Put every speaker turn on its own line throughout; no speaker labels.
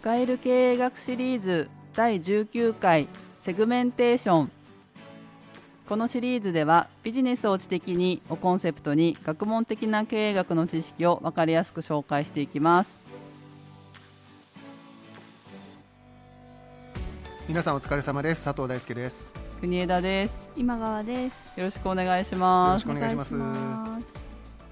使える経営学シリーズ第19回セグメンテーション。このシリーズではビジネスを知的にをコンセプトに学問的な経営学の知識を分かりやすく紹介していきます。
皆さんお疲れ様です。佐藤大輔です。
国枝です。
今川です。
よろしくお願いし
よ
ます。
ろしくお願いします
お願いします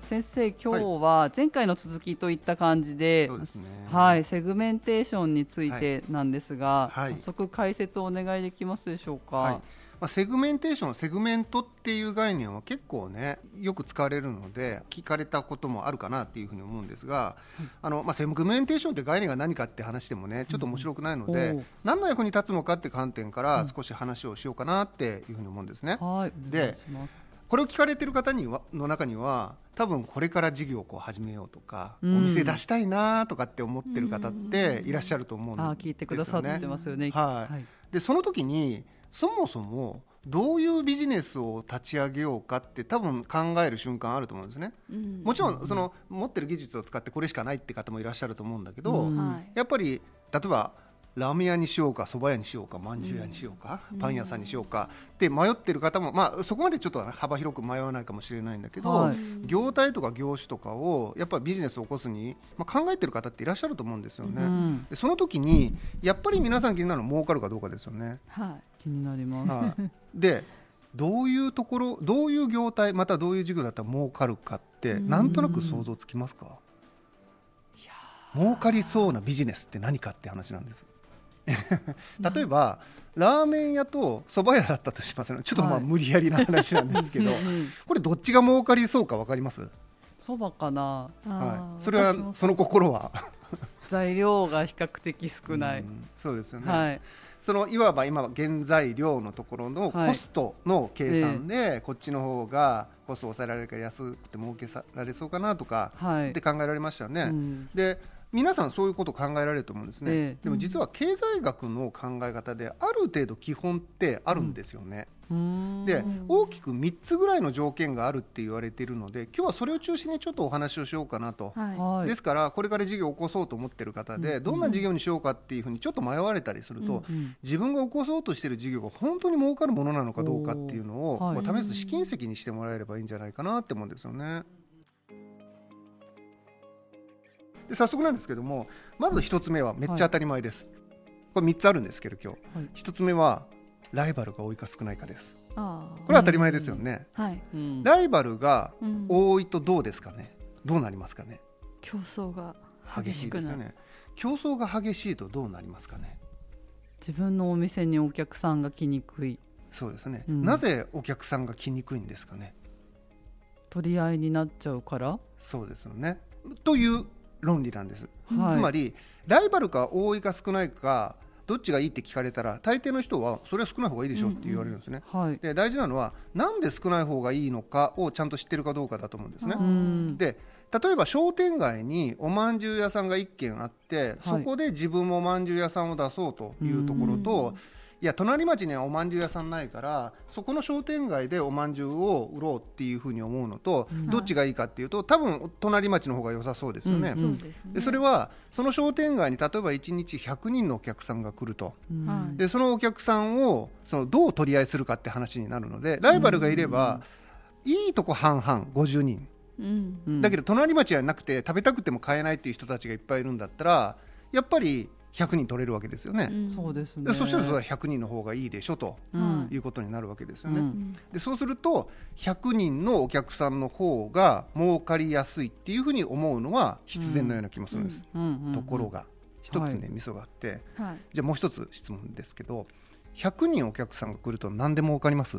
先生今日は前回の続きといった感じで、
そうですね。
はい、セグメンテーションについてなんですが、
はい。
早速解説をお願いできますでしょうか？
はい。まあ、セグメンテーションセグメントっていう概念は結構ねよく使われるので聞かれたこともあるかなっていうふうに思うんですが、あのまあ、セグメンテーションって概念が何かって話でもねちょっと面白くないので、
うん
何の役に立つのかって観点から少し話をしようかなっていうふうに思うんですね。
はい、
で
お願いします
これを聞かれてる方にはの中には多分これから事業をこう始めようとか、
うん
お店出したいなとかって思ってる方っていらっしゃると思うんですよね。
聞いてくださってますよね。
はい
はい
でその時にそもそもどういうビジネスを立ち上げようかって多分考える瞬間あると思うんですね。
うん
もちろんその持ってる技術を使ってこれしかないって方もいらっしゃると思うんだけど、
うん
はい。
やっぱり例えばラーメン屋にしようか蕎麦屋にしようかまんじゅう屋にしようか、パン屋さんにしようか。って迷ってる方も、まあ、そこまでちょっと幅広く迷わないかもしれないんだけど、
はい。
業態とか業種とかをやっぱりビジネスを起こすに、まあ、考えてる方っていらっしゃると思うんですよね。
うん。
でその時にやっぱり皆さん気になるのは儲かるかどうかですよね。
はい。
気になります。
はい、でどういうところどういう業態またどういう事業だったら儲かるかって
うん。
なんとなく想像つきますか？儲かりそうなビジネスって何かって話なんです例えばラーメン屋と蕎麦屋だったとしますねちょっとまあ
はい
無理やりな話なんですけど。
うん
これどっちが儲かりそうか分かります、
そばかな。
はい、それはその心は？
材料が比較的少ない。
うん。そうですよね、
はい。
そのいわば今は原材料のところの
はい。
コストの計算で、こっちの方がコストを抑えられるから安くて儲けられそうかなとか
はい。
って。考えられましたよね。
うん。
で皆さんそういうこと考えられると思うんですね、
ええ。
でも実は経済学の考え方である程度基本ってあるんですよね、
うん。
で大きく3つぐらいの条件があるって言われているので今日はそれを中心にちょっとお話をしようかなと、
はい。
はい。
ですからこれから事業を起こそうと思ってる方で、どんな事業にしようかっていうふうにちょっと迷われたりすると、
うんうん
自分が起こそうとしている事業が本当に儲かるものなのかどうかっていうのを、
はい。
試す試金石にしてもらえればいいんじゃないかなって思うんですよね。で早速なんですけどもまず一つ目はめっちゃ当たり前です。これ3つあるんですけど今日。
はい。
一つ目はライバルが多いか少ないかです。
あ
これは当たり前ですよね。
あ。はい。
うん。
ライバルが
うん。
多いとどうですかね？どうなりますかね？
競争が
激しいですよ
な
ね。競争が激しいとどうなりますかね？
自分のお店にお客さんが来にくい。
そうですね、
うん。
なぜお客さんが来にくいんですかね？
取り合いになっちゃうから？
そうですよね。という論理なんです、
はい。
つまりライバルが多いか少ないかどっちがいいって聞かれたら大抵の人はそれは少ない方がいいでしょって言われるんですね、
はい。
で大事なのはなんで少ない方がいいのかをちゃんと知ってるかどうかだと思うんですね、
う
うん。
で例えば商店街におまんじゅう屋さんが1軒あって、そこで自分もおまんじゅう屋さんを出そうというところと、いや隣町にはおまんじゅう屋さんないからそこの商店街でおまんじゅうを売ろうっていうふうに思うのと、
うん。
どっちがいいかっていうと多分隣町の方が良さそうですよね。
うん。
ですね。
でそれはその商店街に例えば1日100人のお客さんが来ると。
うん。
はい
でそのお客さんをそのどう取り合いするかって話になるのでライバルがいれば、いいとこ半々50人。
うん。
うん。
だけど隣町はなくて食べたくても買えないっていう人たちがいっぱいいるんだったらやっぱり100人取れるわけですよね、
ん。
そうですね。
でそしたらそれは100人の方がいいでしょと
うん
いうことになるわけですよね、
うん。
でそうすると100人のお客さんの方が儲かりやすいっていうふうに思うのは必然のような気もするんです、ところが一つ
はい。
ね、ミソがあって。
はい。
じゃあもう一つ質問ですけど100人お客さんが来ると何で儲かります？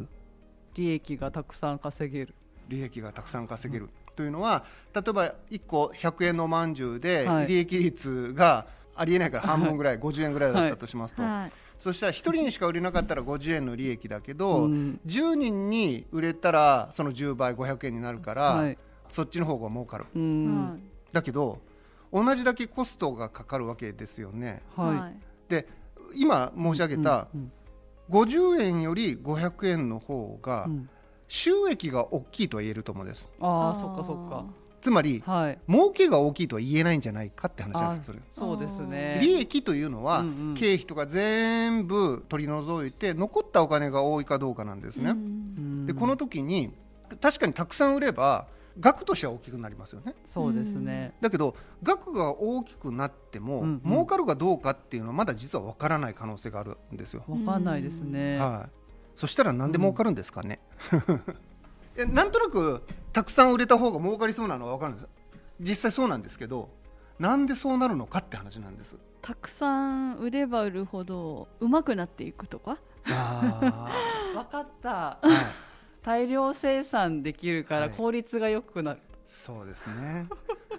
利益がたくさん稼げる。
利益がたくさん稼げる、というのは例えば1個100円のまんじゅうで
はい。
利益率がありえないから半分ぐらい、50円ぐらいだったとしますと、
はい。
そしたら1人にしか売れなかったら50円の利益だけど、
うん。
10人に売れたらその10倍500円になるから、
はい。
そっちの方が儲かる。
うん。
はい。
だけど同じだけコストがかかるわけですよね。
は
で今申し上
い。
げた
うん
50円より500円の方が
うん。
収益が大きいとは言えると思うんです。
ああ、そっかそっか。
つまり
はい。
儲けが大きいとは言えないんじゃないかって話なんですよそれ。
そうですね。
利益というのは、
うんうん。
経費とか全部取り除いて残ったお金が多いかどうかなんですね、
うん
でこの時に確かにたくさん売れば額としては大きくなりますよね。
そうですね。
だけど額が大きくなっても、
うんうん。
儲かるかどうかっていうのはまだ実は分からない可能性があるんですよ、
わかんないですね。
はい、そしたらなんで儲かるんですかね、いやなんとなくたくさん売れた方が儲かりそうなのは分かるんです。実際そうなんですけどなんでそうなるのかって話なんです。
たくさん売れば売るほど上手くなっていくとか？
あ
わかった。
ー、はい、
大量生産できるか
はい。
ら効率が良くなる。
そうですね、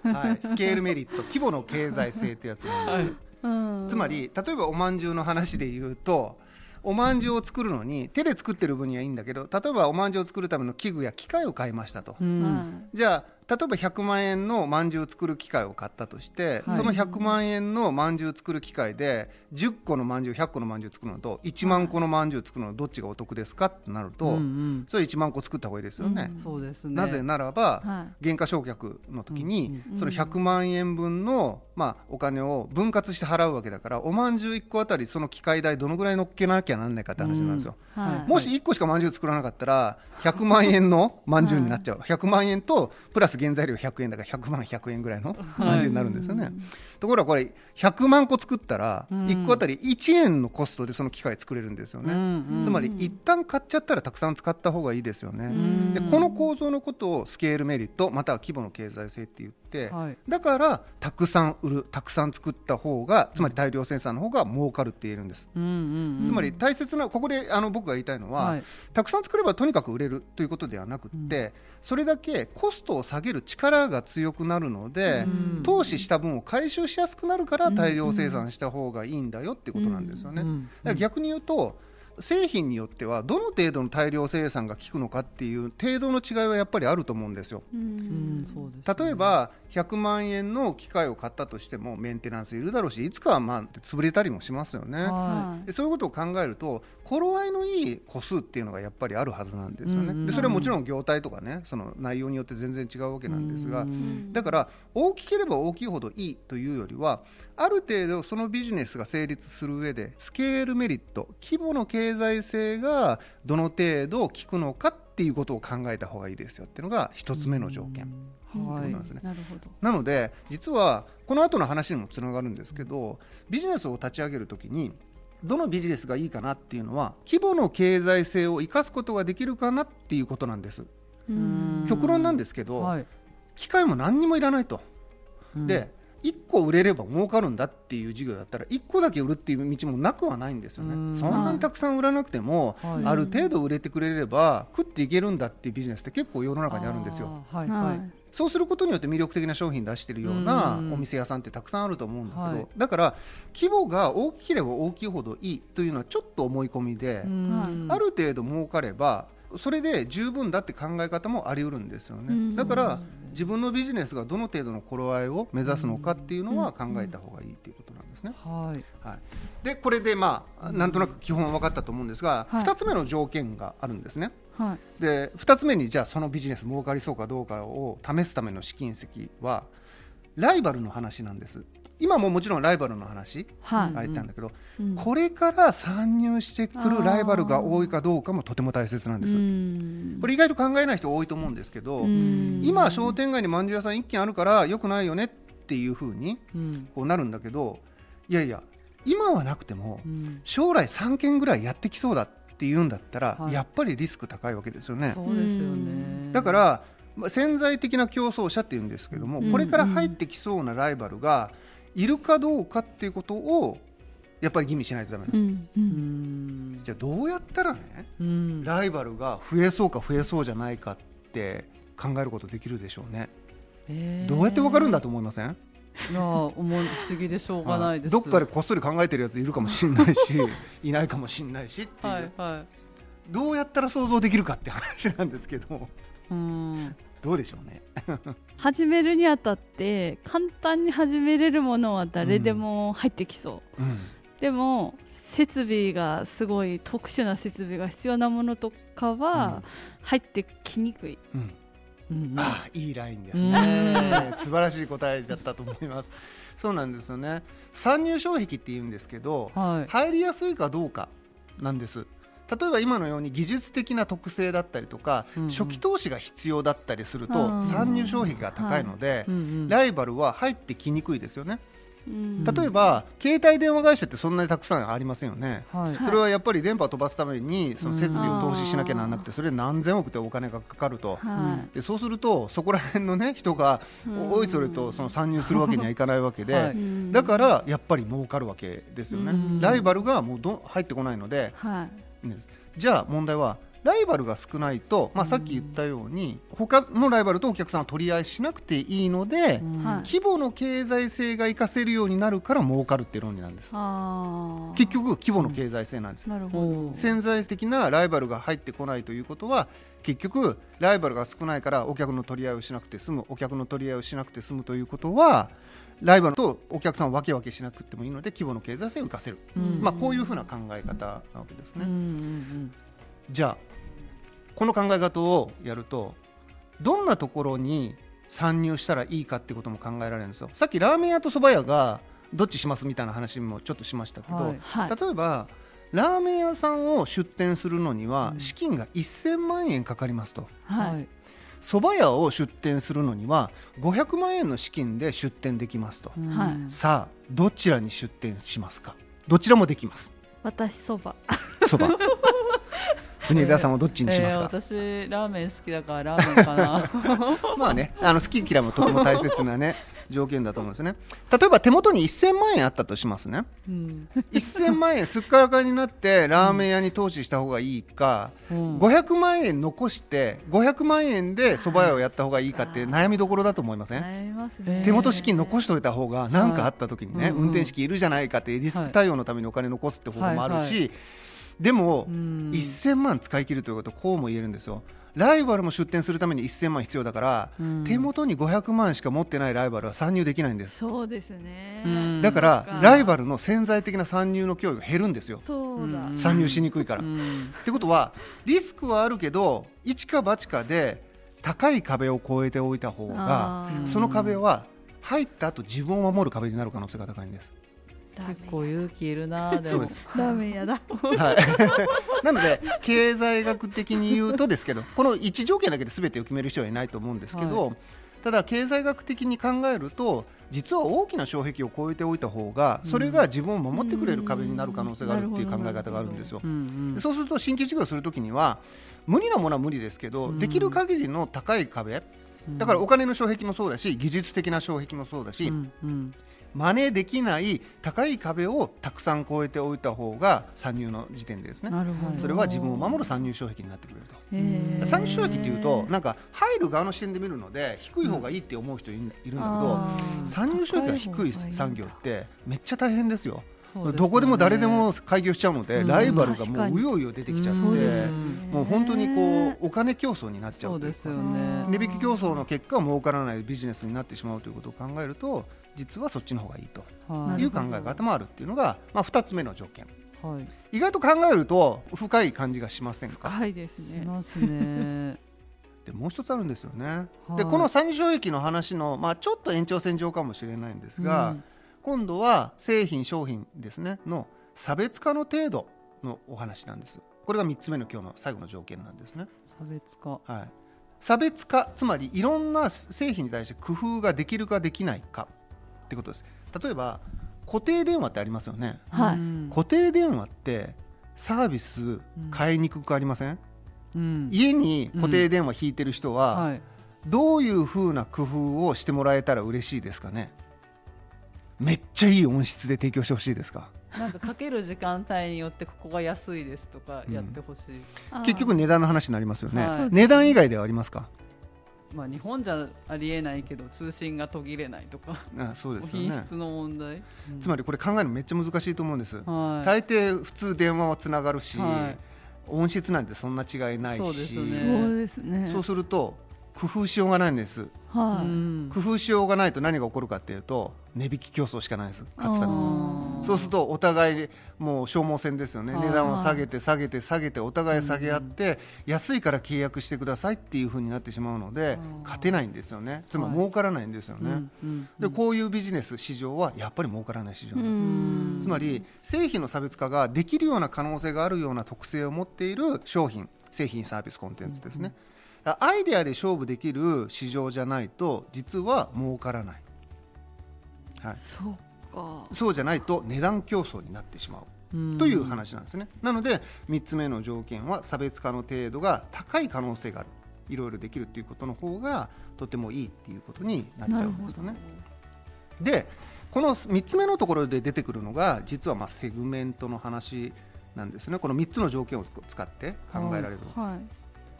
はい、スケールメリット規模の経済性ってやつなんです、
うん。
つまり例えばおまんじゅうの話で言うとおまんじゅうを作るのに手で作ってる分にはいいんだけど例えばおまんじゅうを作るための器具や機械を買いましたと、
うん。
うん
じゃあ例えば100万円のまんじゅうを作る機械を買ったとして、
はい。
その100万円のまんじゅうを作る機械で10個のまんじゅう100個のまんじゅう作るのと1万個のまんじゅう作るのどっちがお得ですかってなると、
うんうん。
それ1万個作った方がいいですよね、
そうですね。
なぜならば、
はい。
原価償却の時に、
うん
その100万円分の、まあ、お金を分割して払うわけだからおまんじゅう1個あたりその機械代どのぐらい乗っけなきゃなんないかって話なんですよ、
はい。
もし1個しかまんじゅう作らなかったら100万円のまんじゅうになっちゃう、100万円とプラス原材料100円だから100万100円ぐらいのまんじゅうになるんですよね、ところがこれ100万個作ったら
うん。
1個あたり1円のコストでその機械作れるんですよね、
うんうん
つまり一旦買っちゃったらたくさん使った方がいいですよね、
ん。
でこの構造のことをスケールメリットまたは規模の経済性って言って、
はい。
だからたくさん売るたくさん作った方がつまり大量生産の方が儲かるって言えるんです、
うんうんうん。
つまり大切なここであの僕が言いたいのは、
はい。
たくさん作ればとにかく売れるということではなくって、それだけコストを下げる力が強くなるので、
うん。
投資した分を回収しやすくなるから大量生産した方がいいんだよってことなんですよね。
うん
だから逆に言うと製品によってはどの程度の大量生産が効くのかっていう程度の違いはやっぱりあると思うんですよ。
う
うん
例えば100万円の機械を買ったとしてもメンテナンスいるだろうしいつかはまあ潰れたりもしますよね。
は
でそういうことを考えると頃合いのいい個数っていうのがやっぱりあるはずなんですよね。でそれはもちろん業態とかねその内容によって全然違うわけなんですが、
うん
だから大きければ大きいほどいいというよりはある程度そのビジネスが成立する上でスケールメリット規模の経済性がどの程度効くのかっていうことを考えた方がいいですよっていうのが一つ目の条件。
はい
なんですね
な
ので実はこの後の話にもつながるんですけどビジネスを立ち上げるときにどのビジネスがいいかなっていうのは規模の経済性を生かすことができるかなっていうことなんです。
うん。
極論なんですけど、
はい。
機械も何にもいらないと、
うん。
で1個売れれば儲かるんだっていう事業だったら1個だけ売るっていう道もなくはないんですよね、
うん。
そんなにたくさん売らなくても、
はい。
ある程度売れてくれれば食っていけるんだっていうビジネスって結構世の中にあるんですよ。
はい。
は
はいい。
そうすることによって魅力的な商品出してるような
うん。
お店屋さんってたくさんあると思うんだけど、
はい。
だから規模が大きければ大きいほどいいというのはちょっと思い込みで、
うん。
ある程度儲かればそれで十分だって考え方もあり得るんですよね、
うん。
だから、自分のビジネスがどの程度の頃合いを目指すのかっていうのは考えた方がいいっていうことなんですね。
はい。
はい、でこれでまあなんとなく基本は分かったと思うんですが、
はい。
2つ目の条件があるんですね。
はい。
で2つ目にじゃあそのビジネス儲かりそうかどうかを試すための試金石はライバルの話なんです今ももちろんライバルの話
はい。
が言ったんだけど、
うん。
これから参入してくるライバルが多いかどうかもとても大切なんです、
うん。
これ意外と考えない人多いと思うんですけど、
うん。
今商店街にまんじゅう屋さん1軒あるからよくないよねっていうふうに
うん。
こうなるんだけどいやいや今はなくても
うん。
将来3軒ぐらいやってきそうだっていうんだったら、
はい。
やっぱりリスク高いわけですよね。
そうですよね。
だから、まあ潜在的な競争者っていうんですけども、
うん。
これから入ってきそうなライバルがいるかどうかっていうことをやっぱり吟味しないとダメなんです。
うんう
うん。ん
じゃあどうやったらね
うん。
ライバルが増えそうか増えそうじゃないかって考えることできるでしょうね。
え。ー
どうやってわかるんだと思いません？
いや思う不思議でしょうがないです。
どっかでこっそり考えてるやついるかもしれないし いないかもしれないしっていう、
はいは
どうやったら想像できるかって話なんですけど。
いうん
どうでしょうね。
始めるにあたって簡単に始めれるものは誰でも入ってきそう、
うん。
でも設備がすごい特殊な設備が必要なものとかは入ってきにくい、
うん。
うん。
ああいいラインです
うん。
ね、素晴らしい答えだったと思います。そうなんですよね。参入障壁って言うんですけど、
はい。
入りやすいかどうかなんです例えば今のように技術的な特性だったりとか、
うんうん。
初期投資が必要だったりすると
うん
参入障壁が高いので、ライバルは入ってきにくいですよね。
うん。
例えば、携帯電話会社ってそんなにたくさんありませんよね。
はい。
それはやっぱり電波を飛ばすためにその設備を投資しなきゃならなくてそれで何千億ってお金がかかると。
は
でそうするとそこら辺の、ね、人が
うん。
おいそれとその参入するわけにはいかないわけで、
はい。
い
だからやっぱり儲かるわけですよね、
うん。
ライバルがもうど入ってこないので
はい
んです。じゃあ問題はライバルが少ないと、まあ、さっき言ったように他のライバルとお客さんは取り合いしなくていいので、
うん。
はい。
規模の経済性が活かせるようになるから儲かるっていう論理なんです。結局規模の経済性なんです、
なるほど。
おー
潜在的なライバルが入ってこないということは結局ライバルが少ないからお客の取り合いをしなくて済むお客の取り合いをしなくて済むということはライバルとお客さんを分け分けしなくてもいいので規模の経済性を生かせる、
うん。
まあ、こういうふうな考え方なわけですね、じゃあこの考え方をやるとどんなところに参入したらいいかってことも考えられるんですよ。さっきラーメン屋と蕎麦屋がどっちしますみたいな話もちょっとしましたけど、
はい。
はい。
例えばラーメン屋さんを出店するのには
うん。
資金が1000万円かかりますと。
うん
は
はいい
蕎麦屋を出店するのには500万円の資金で出店できますと、
うん。
はい。
さあどちらに出店しますか？どちらもできます。
私そば
蕎麦。国枝 さんはどっちにしますか、
えー私ラーメン好きだからラーメンかな。
まあね、あの好き嫌いもとても大切なね条件だと思うんですね。例えば手元に1000万円あったとしますね。
うん。
1000万円すっからかになってラーメン屋に投資した方がいいか、
うん。
500万円残して500万円で蕎麦屋をやった方がいいかって悩みどころだと思いません？
ね。
手元資金残しておいた方が何かあった時にね、
はい
運転資金いるじゃないかってリスク対応のためにお金残すって方法もあるし、
はいは
でも、
うん。
1000万使い切るということはこうも言えるんですよライバルも出店するために1000万必要だから、
うん。
手元に500万しか持ってないライバルは参入できないんです。
そうですね。
うん。
だからライバルの潜在的な参入の脅威が減るんですよ。
そうだ。
うん。
参入しにくいから、っ
うん。
てことはリスクはあるけど一か八かで高い壁を越えておいた方がその壁は入った後自分を守る壁になる可能性が高いんです
結構勇気いるなでも。
そうです。
ラーメン屋だ
はい、なので経済学的に言うとですけどこの一条件だけで全てを決める人はいないと思うんですけど、ただ経済学的に考えると実は大きな障壁を越えておいた方がそれが自分を守ってくれる壁になる可能性があるっていう考え方があるんですよ。
うん
でそうすると新規事業をするときには無理なものは無理ですけど、
うん
できる限りの高い壁だからお金の障壁もそうだし技術的な障壁もそうだし、
うんうん
真似できない高い壁をたくさん越えておいた方が参入の時点でですね。それは自分を守る参入障壁になってくれると。参入障壁っていうとなんか入る側の視点で見るので低い方がいいって思う人いるんだけど、
あー。
参入障壁が低い産業ってめっちゃ大変ですよ。
ね。
どこでも誰でも開業しちゃうので、
うん。
ライバルがもううようよ出てきちゃって、
そうですよね。
もう本当にこうお金競争になっちゃう
うですよね。
値引き競争の結果儲からないビジネスになってしまうということを考えると実はそっちの方がいいと
はい。
いう考え方もあるっていうのが、まあ、2つ目の条件。
はい。
意外と考えると深い感じがしませんか？
深いですね。
しますね。
でもう一つあるんですよね、
はい。
でこの参入障壁の話の、まあ、ちょっと延長線上かもしれないんですが、
うん。
今度は製品商品ですね。の差別化の程度のお話なんです。これが3つ目の今日の最後の条件なんですね、
差別化。
はい、差別化つまりいろんな製品に対して工夫ができるかできないかってことです。例えば固定電話ってありますよね。
はい。
うん。
固定電話ってサービス買いにくくありません、
うん。
家に固定電話引いてる人は、
はい。
どういうふうな工夫をしてもらえたら嬉しいですかね？めっちゃいい音質で提供してほしいですか？
なんかかける時間帯によってここが安いですとかやってほしい、
あー
結局値段の話になりますよね、
はい。
値段以外ではありますか？
まあ日本じゃありえないけど通信が途切れないとか
あそうですよね。
品質の問題、
つまりこれ考えるのめっちゃ難しいと思うんです、
はい。
大抵普通電話はつながるし、
はい。
音質なんてそんな違いないし。
そうですよね。
そうですね。
そうすると工夫しようがないんです。
はい、
うん。
工夫しようがないと何が起こるかっていうと値引き競争しかないです。勝つために
あ
そうするとお互いもう消耗戦ですよね。
はい
値段を下げて下げて下げてお互い下げ合って、安いから契約してくださいっていうふうになってしまうので
うん。
勝てないんですよね。つまり
はい
儲からないんですよね、でこういうビジネス市場はやっぱり儲からない市場
う
なんです、
ん。
つまり製品の差別化ができるような可能性があるような特性を持っている商品製品サービスコンテンツですね、アイデアで勝負できる市場じゃないと実は儲からない、はい、
そうか。
そうじゃないと値段競争になってしまう。
うん。
という話なんですね、なので3つ目の条件は差別化の程度が高い可能性がある。いろいろできるっていうことの方がとてもいいっていうことになっちゃうんですよねでこの3つ目のところで出てくるのが実はまあセグメントの話なんですね。この3つの条件を使って考えられる、
は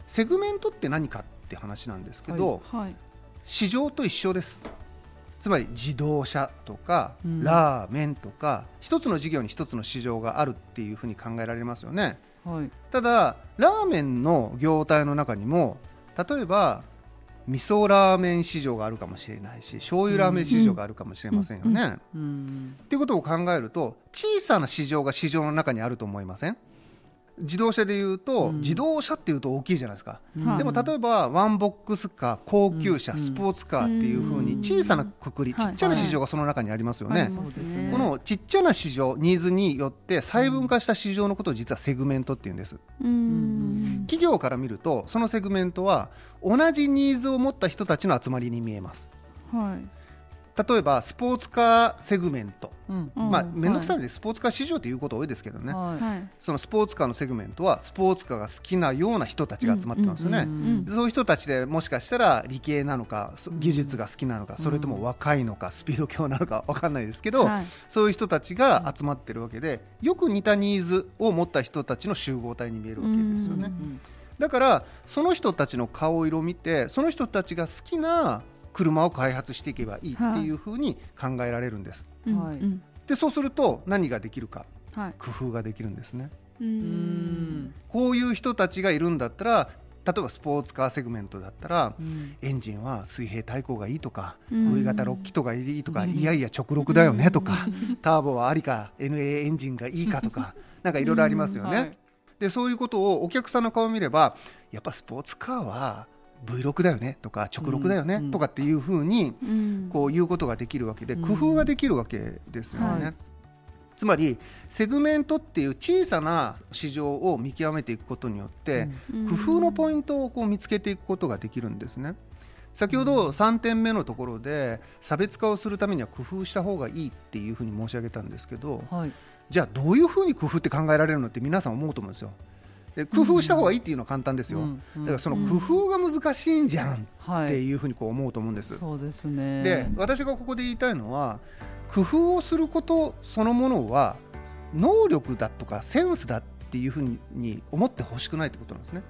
セグメントって何かって話なんですけど、
い。はい。
市場と一緒ですつまり自動車とか、
うん。
ラーメンとか一つの事業に一つの市場があるっていうふうに考えられますよね。
はい。
ただラーメンの業態の中にも例えば味噌ラーメン市場があるかもしれないし醤油ラーメン市場があるかもしれませんよね、
うん。
っていうことを考えると小さな市場が市場の中にあると思いません？自動車でいうと、
うん。
自動車っていうと大きいじゃないですか、
はい
でも例えばワンボックスカー高級車、
うん。
スポーツカーっていうふうに小さなくくり、
はい
ちっちゃな市場がその中にありますよね、
あり
そう
ますね
ですね。
このちっちゃな市場ニーズによって細分化した市場のことを実はセグメントっていうんです。
うん。
企業から見るとそのセグメントは同じニーズを持った人たちの集まりに見えます。
はい
例えばスポーツカーセグメント、
うん。
うん。
まあ面倒くさいのでスポーツカー市場ということ多いですけどね、
はい。
はい。
そのスポーツカーのセグメントはスポーツカーが好きなような人たちが集まってますよね、
うんうん
そういう人たちでもしかしたら理系なのかそ技術が好きなのか、それとも若いのかスピード狂なのか分かんないですけど、
はい。
そういう人たちが集まってるわけでよく似たニーズを持った人たちの集合体に見えるわけですよね、
うん
だからその人たちの顔色を見てその人たちが好きな車を開発していけばいいっていうふうに考えられるんです、
うん
はい。
うん
でそうすると何ができるか。
はい。
工夫ができるんですね。
う
うん。ん
こういう人たちがいるんだったら例えばスポーツカーセグメントだったら
うん。
エンジンは水平対向がいいとか、
うん。
V 型6気筒がいいとか、
うん。
いやいや直録だよねとか、ターボはありか NA エンジンがいいかとか なんかいろいろありますよね、
はい。
でそういうことをお客さんの顔を見ればやっぱスポーツカーは V6 だよねとか直録だよね
うん
とかっていうふうに
うん。
こう言うことができるわけで
うん。
工夫ができるわけですよね。
はい。
つまりセグメントっていう小さな市場を見極めていくことによって、
うん。
工夫のポイントをこう見つけていくことができるんですね。先ほど3点目のところで差別化をするためには工夫した方がいいっていうふうに申し上げたんですけど
はい。
じゃあどういうふうに工夫って考えられるのって皆さん思うと思うんですよ。で工夫した方がいいっていうのは簡単ですよ。
うんうん
だからその工夫が難しいんじゃん
はい
っていうふうにこう思うと思うんです。
そうですね
で私がここで言いたいのは工夫をすることそのものは能力だとかセンスだっていうふうに思ってほしくないってことなんですね。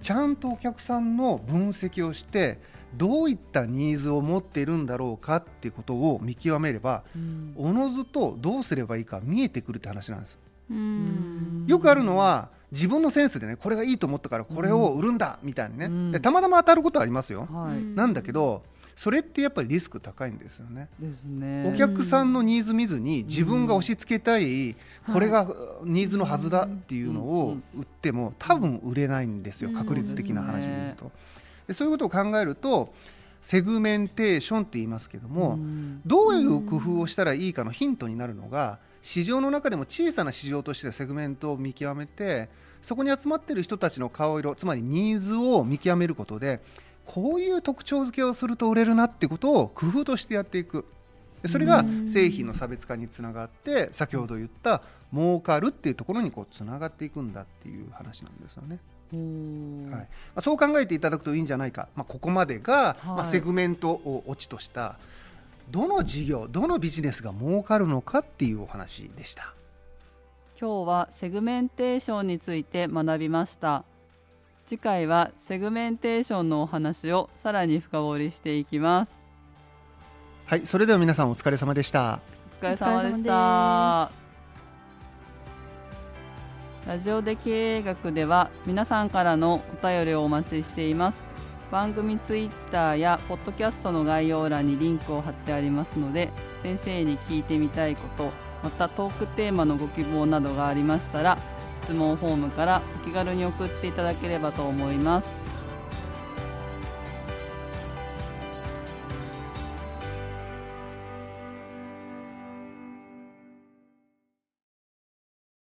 ちゃんとお客さんの分析をしてどういったニーズを持っているんだろうかっていうことを見極めれば
うん
おのずとどうすればいいか見えてくるって話なんです。
うん
よくあるのは自分のセンスでねこれがいいと思ったからこれを売るんだみたいにね、
うん。
でたまたま当たることはありますよ。
はい。
うん
なんだけどそれってやっぱりリスク高いんですよね。
ね。
お客さんのニーズ見ずに自分が押し付けたいこれがニーズのはずだっていうのを売っても多分売れないんですよ
うん。
確率的な話で言うと。でそういうことを考えるとセグメンテーションって言いますけども
ん。
どういう工夫をしたらいいかのヒントになるのが市場の中でも小さな市場としてセグメントを見極めてそこに集まっている人たちの顔色つまりニーズを見極めることでこういう特徴付けをすると売れるなってことを工夫としてやっていく。でそれが
うん。
製品の差別化につながって先ほど言った儲かるっていうところにこうつながっていくんだっていう話なんですよね。はい。まあ、そう考えていただくといいんじゃないか、まあ、ここまでが、まセグメントをオチとしたどの事業どのビジネスが儲かるのかっていうお話でした。
今日はセグメンテーションについて学びました。次回はセグメンテーションのお話をさらに深掘りしていきます。
はい、それでは皆さんお疲れ様でした。
お疲れ様でした。ラジオで経営学では皆さんからのお便りをお待ちしています番組ツイッターやポッドキャストの概要欄にリンクを貼ってありますので先生に聞いてみたいことまたトークテーマのご希望などがありましたら質問フォームからお気軽に送っていただければと思います。